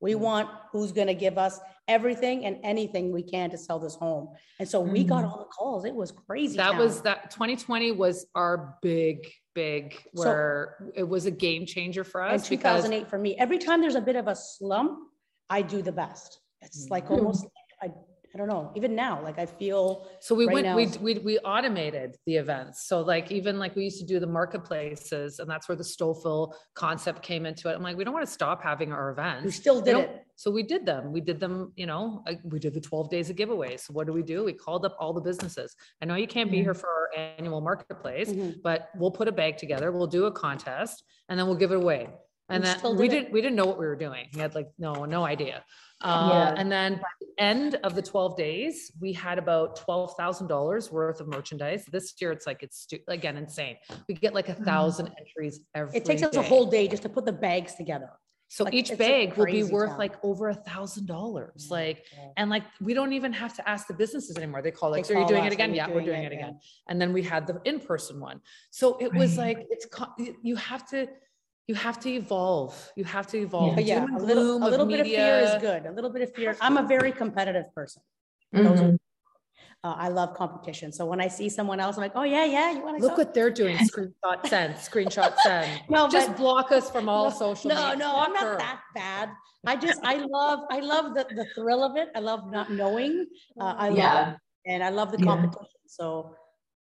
We Mm. want who's gonna give us everything and anything we can to sell this home. And so we got Mhm. all the calls. It was crazy. That was that 2020 was our big, big So- where it was a game changer for us because 2008 for me, every time there's a bit of a slump, I do the best. It's like Mhm. almost, like I, I don't know, even now, like I feel, so we right went now we, we we automated the events. So like even like we used to do the marketplaces and that's where the Stouffville concept came into it. I'm like we don't want to stop having our events. we still did it. So we did them. We did them, you know, we did the 12 days of giveaways. So what do we do? We called up all the businesses. I know you can't be Yeah. here for our annual marketplace, Mhm. but we'll put a bag together, we'll do a contest and then we'll give it away. And We then we did didn't, we didn't know what we were doing. We had like, no, no idea. Uh, Yeah. and then by the end of the 12 days, we had about $12,000 worth of merchandise. This year, it's like, it's again, insane. We get like a thousand entries every It takes us a whole day just to put the bags together. So Like, each bag will be worth like over a thousand dollars. Like, yeah. and like, we don't even have to ask the businesses anymore. They call like, They so are you call doing us, it again? Yeah, we're doing doing it?" it Yeah. again. And then we had the in-person one. So it was Right. like, it's, you have to, you have to evolve. You have to evolve. But yeah, a little, a little bit of fear is good. A little bit of fear. I'm a very competitive person. Those Mhm. are- Uh, I love competition. So when I see someone else, I'm like, oh yeah, yeah, you want to Look what they're doing. Screenshot send, screenshot send. No, Just but- block us from all no, social no, media. no, I'm not that bad. I just, I love, I love the, the thrill of it. I love not knowing. Uh, I love, Yeah, it. and I love the Yeah. competition. So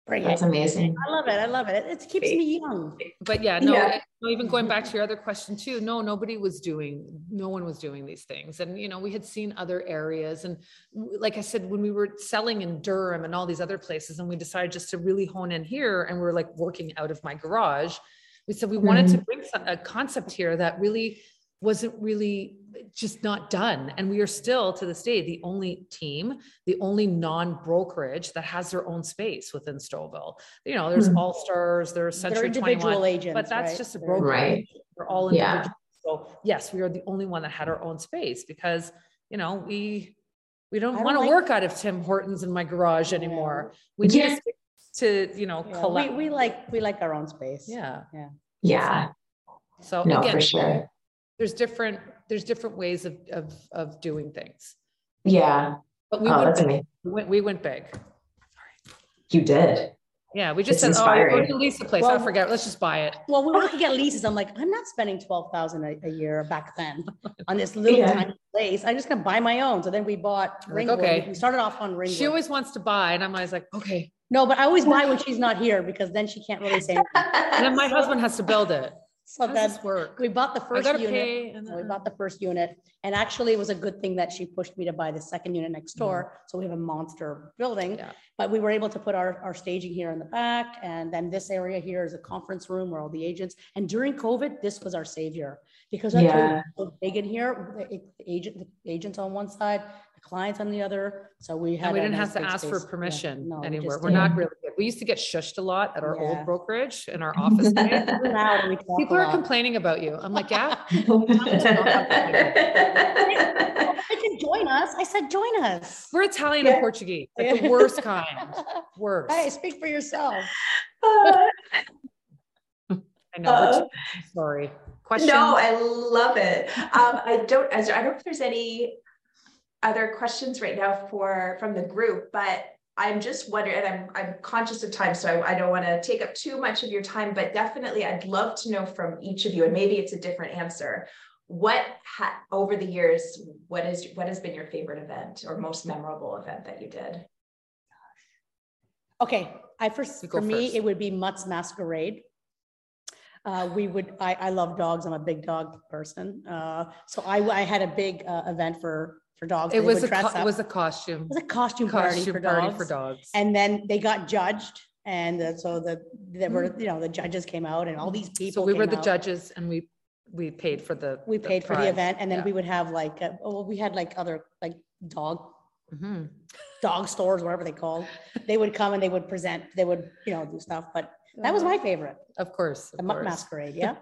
bring that's it. amazing. I love it. I love it. It, it keeps me young. But yeah, no, Yeah. no, even going back to your other question too, no, nobody was doing, no one was doing these things. And, you know, we had seen other areas. And like I said, when we were selling in Durham and all these other places, and we decided just to really hone in here and we're like working out of my garage, we said we wanted to mm-hmm. bring some, a concept here that really wasn't really just not done. And we are still to this day, the only team, the only non-brokerage that has their own space within Stouffville. You know, there's Mhm. All Stars, there's They're Century individual 21, agents. but that's right? just a brokerage. Right. We're all Yeah. individual. So yes, we are the only one that had our own space because, you know, we, we don't don't want to like- work out of Tim Hortons in my garage anymore. We need Yeah. to to, you know, Yeah, collect. we, we like, we like our own space. Yeah. Yeah. Yeah, So no, again, for sure. there's different, there's different ways of, of, of doing things. Yeah. But we Oh, went, that's big. we went, we went big. You did. Yeah, we just It's said, oh, we're gonna lease the place. I forget. Let's just buy it. Well, we were looking at leases. I'm like, I'm not spending twelve thousand a a year back then on this little Yeah. tiny place. I'm just gonna buy my own. So then we bought Like, okay. We started off on ring. She always wants to buy and I'm always like, okay. No, but I always buy when she's not here because then she can't really say. anything. And then my husband has to build it. So How that's, this work? we bought the first unit. pay. and We bought the first unit and actually it was a good thing that she pushed me to buy the second unit next door. So we have a monster building. Mm-hmm. Yeah. But we were able to put our, our staging here in the back and then this area here is a conference room where all the agents. And during COVID, this was our savior because our Yeah. table was so big in here, the the agent, the agents on one side, the clients on the other. So we had. And we didn't nice have to ask for space. Yeah. permission No, we anywhere. just We're did. not really good. We used to get shushed a lot at our Yeah. old brokerage in our office. space. We're loud and we talk People are complaining about you. I'm like, yeah. I can join us. I said, join us. We're Italian Yeah. and Portuguese, like the worst kind. Worst. Hey, speak for yourself. I know. Uh, Sorry. Question? No, I love it. Um, I don't, I don't know if there's any other questions right now for, from the group, but I'm just wondering, and I'm, I'm conscious of time, so I, I don't want to take up too much of your time, but definitely I'd love to know from each of you, and maybe it's a different answer. What ha, over the years, what is, what has been your favorite event or most memorable event that you did? Okay, I first, You go for me, first. it would be Mutt's Masquerade. Uh, we would, I, I love dogs. I'm a big dog person. Uh, so I, I had a big, uh, event for, for dogs. It was a, co- it was a costume. It was a costume party Costume for party dogs. for dogs. And then they got judged. And uh, so the, there were, you know, the judges came out and all these people. So we were the out. judge and we, we paid for the. We paid for the event and then Yeah. we would have like, uh, oh, we had like other, like dog Mhm. dog stores, whatever they called. They would come and they would present, they would, you know, do stuff, but that was my favorite, Of course. the of Mutt course. masquerade, yeah.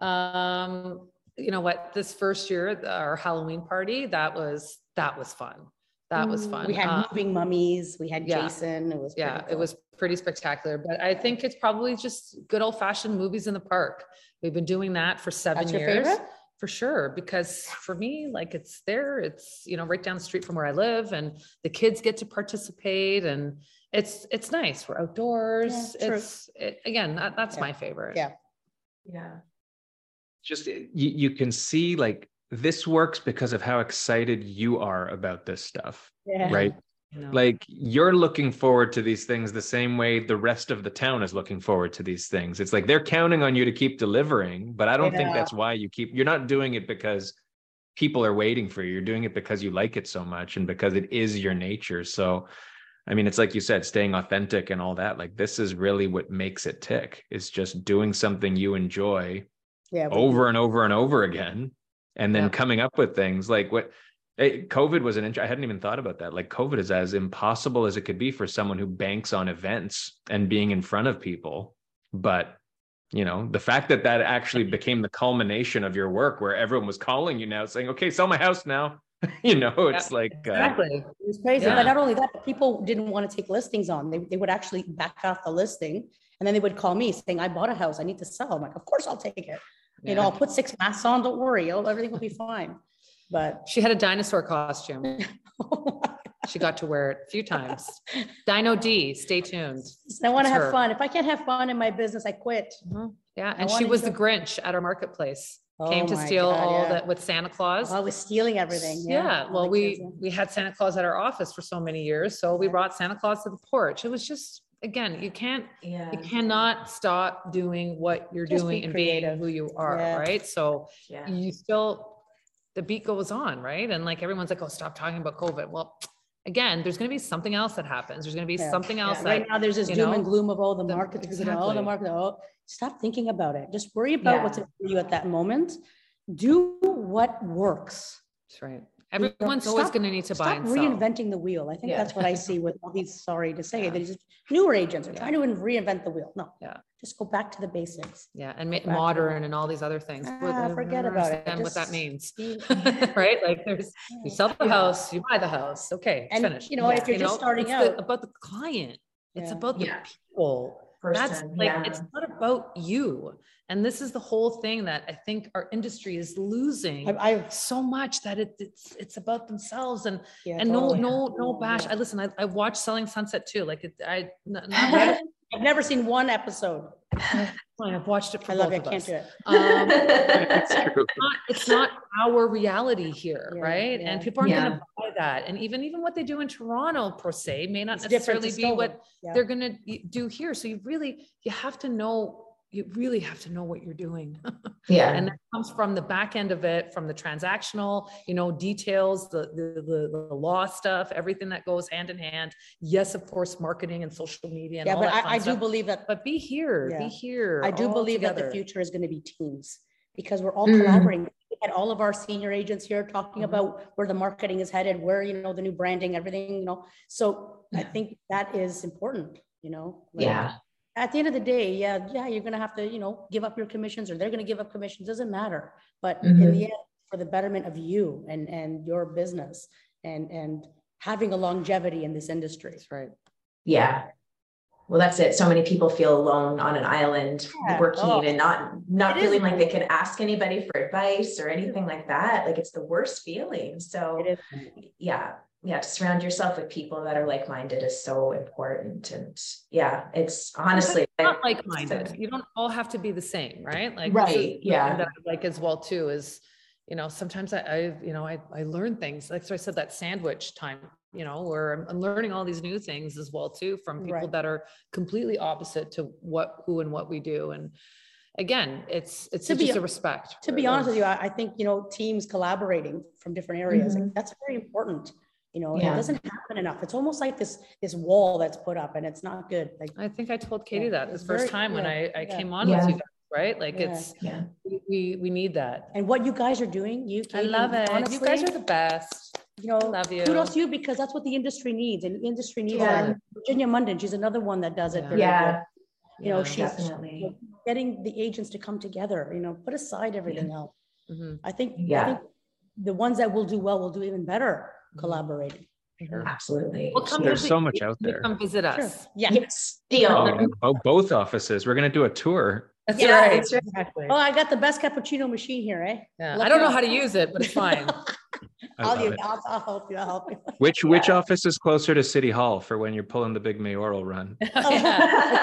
Um, you know what, this first year, our Halloween party, that was, that was fun. That was fun. We had Uh, moving mummies, we had yeah. Jason, it was. Yeah, it was pretty spectacular, but I think it's probably just good old fashioned movies in the park. We've been doing that for seven That's your years. favorite? For sure, because for me, like it's there, it's, you know, right down the street from where I live and the kids get to participate and it's, it's nice. We're outdoors. Yeah. It's, it, again, that, that's Yeah. my favorite. Yeah. Yeah. just eh, you, you can see like this works because of how excited you are about this stuff Yeah. right You know? like you're looking forward to these things the same way the rest of the town is looking forward to these things it's like they're counting on you to keep delivering but i don't think that's why you keep you're not doing it because people are waiting for you you're doing it because you like it so much and because it is your nature so i mean it's like you said staying authentic and all that like this is really what makes it tick is just doing something you enjoy Yeah. over and over and over again and then Yep. coming up with things like what eh, covid was an int- i hadn't even thought about that like covid is as impossible as it could be for someone who banks on events and being in front of people but you know the fact that that actually became the culmination of your work where everyone was calling you now saying okay sell my house now you know it's like uh, Exactly. It was crazy. Yeah. But not only that, people didn't want to take listings on. They, they would actually back off the listing. And then they would call me saying, I bought a house. I need to sell. I'm like, of course I'll take it. You know, I'll put six masks on. Don't worry. It'll- Everything will be fine. But She had a dinosaur costume. She got to wear it a few times. Dino D, stay tuned. I want to have her. fun. If I can't have fun in my business, I quit. Yeah, and she was the Grinch at our marketplace. Came Oh to my steal God, all yeah. that with Santa Claus. Oh, I was stealing everything. Yeah, all oh well, the we kids, yeah. we had Santa Claus at our office for so many years, so we brought Santa Claus to the porch. It was just again, you can't Yeah. you cannot stop doing what you're Just be doing and being creative. who you are, Yeah. right? So Yeah. you still the beat goes on, right? And like everyone's like, oh, stop talking about COVID. Well, again, there's going to be something else that happens. There's going to be Yeah. something else Right that now, there's this doom know, and gloom of, all the the- market, gonna- oh, the exactly. market, oh, stop thinking about it. Just worry about what's Yeah. in for you at that moment. Do what works. That's right. You know, Everyone's always going to need to buy Stop and sell. reinventing the wheel. I think Yeah. that's what I see with all these, sorry to say, Yeah. that just newer agents are Yeah. trying to reinvent the wheel. No. Yeah. Just go back to the basics. Yeah, and ma- to modern and all these other things. Ah, I forget don't about it. understand What that means, right? Like there's, you sell the house, you buy the house. Okay, And, finished. you know, if you're just know, starting it's the- out, About the client. It's Yeah. about the Yeah. That's like, yeah. it's not about you. And this is the whole thing that I think our industry is losing I, I, so much that it, it's, it's about themselves and, yeah, and no, totally. no, no bash. Yeah. I listen, I, I watched Selling Sunset too. Like it, I, not, not I've never seen one episode. I've watched it for I love both it. I of can't us. do it. Um, it's not, it's not our reality here, Yeah, right? yeah. And people aren't Yeah. gonna buy that. And even even what they do in Toronto per se may not It's different necessarily to be Stouffville. what Yeah. they're gonna do here. So you really you have to know you really have to know what you're doing. Yeah. and that comes from the back end of it, from the transactional, you know, details, the, the the the law stuff, everything that goes hand in hand. Yes, of course, marketing and social media and Yeah, all but that I, I do stuff. believe that, But be here, Yeah. be here. I do believe that the future is going to be teams because we're all Mhm. collaborating. We had all of our senior agents here talking Mhm. about where the marketing is headed, where, you know, the new branding, everything, you know. So I think that is important, you know. like, Yeah. At the end of the day, yeah, yeah, you're gonna have to, you know, give up your commissions or they're gonna give up commissions, doesn't matter. But in Mhm. the end, for the betterment of you and, and your business and, and having a longevity in this industry. That's right. Yeah. Well, that's it. So many people feel alone on an island Yeah. working Oh. and not not It is feeling like they can ask anybody for advice or anything like that. Like it's the worst feeling. So is. yeah, yeah, to surround yourself with people that are like-minded is so important. And yeah, it's honestly not like-minded. You don't all have to be the same, right? Like Right, yeah. that I like as well too is, you know, sometimes I, I you know, I, I learn things. Like so I said that sandwich time, you know, where I'm, I'm learning all these new things as well too from people Right. that are completely opposite to what, who, and what we do. And again, it's it's To be- just a respect. To be honest with you, I, I think, you know, teams collaborating from different areas, like, Mhm. that's very important. You know, it doesn't happen enough. It's almost like this, this wall that's put up and it's not good. Like, I think I told Katie Yeah, that it's this first very- time when I, I yeah. came on Yeah. with you guys, right? Like Yeah. it's, yeah. we- we, we need that. and what you guys are doing, you. I love it. you guys are the best. You know, love you. kudos to you because that's what the industry needs and the industry needs Yeah. that. Virginia Munden, she's another one that does it. Yeah. very Yeah, good. You know, she's definitely. getting the agents to come together, you know, put aside everything else. Mhm. I think, I Yeah. think the ones that will do well will do even better. Collaborating. Sure. Absolutely. Well, come There's visit- so much out there. Come visit Sure. us. Yeah. Yes, deal. yeah. Oh, both offices. We're gonna do a tour. That's Yeah, right. that's right. Exactly. Oh, I got the best cappuccino machine here, eh? Yeah. I don't know how to use it, but it's fine. I I'll, love use- it. I'll, I'll help you. I'll help you. Which which office is closer to City Hall for when you're pulling the big mayoral run? Yeah.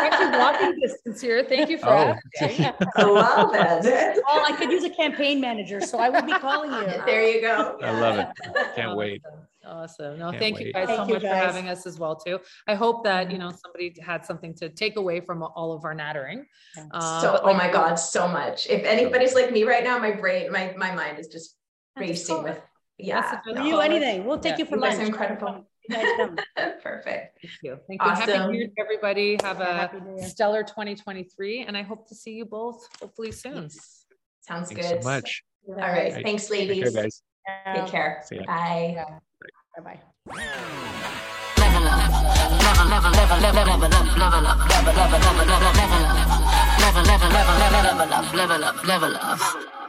Actually walking distance here. Thank you for Oh. asking. well then. Oh, I could use a campaign manager, so I will be calling you. There you go. I love it. Can't wait. Awesome. Awesome. No, Can't thank you wait. guys so Thank you, much for guys. having us as well too. I hope that, you know, somebody had something to take away from all of our nattering. Uh, So, but oh like- my God, so much. If anybody's like me right now, my brain, my, my mind is just That's racing so- with, yeah. That's For you, anything. We'll take Yeah. you for You guys lunch. are incredible. You guys come. Perfect. Thank you. Thank you. Happy Awesome. New Year, to everybody. Have a Happy New Year. stellar 2023. And I hope to see you both hopefully soon. Yes. Sounds Thanks good. so much. All right. Right. Thanks, Take care, ladies. guys. Take care. See ya. Bye. Bye-bye. Level up,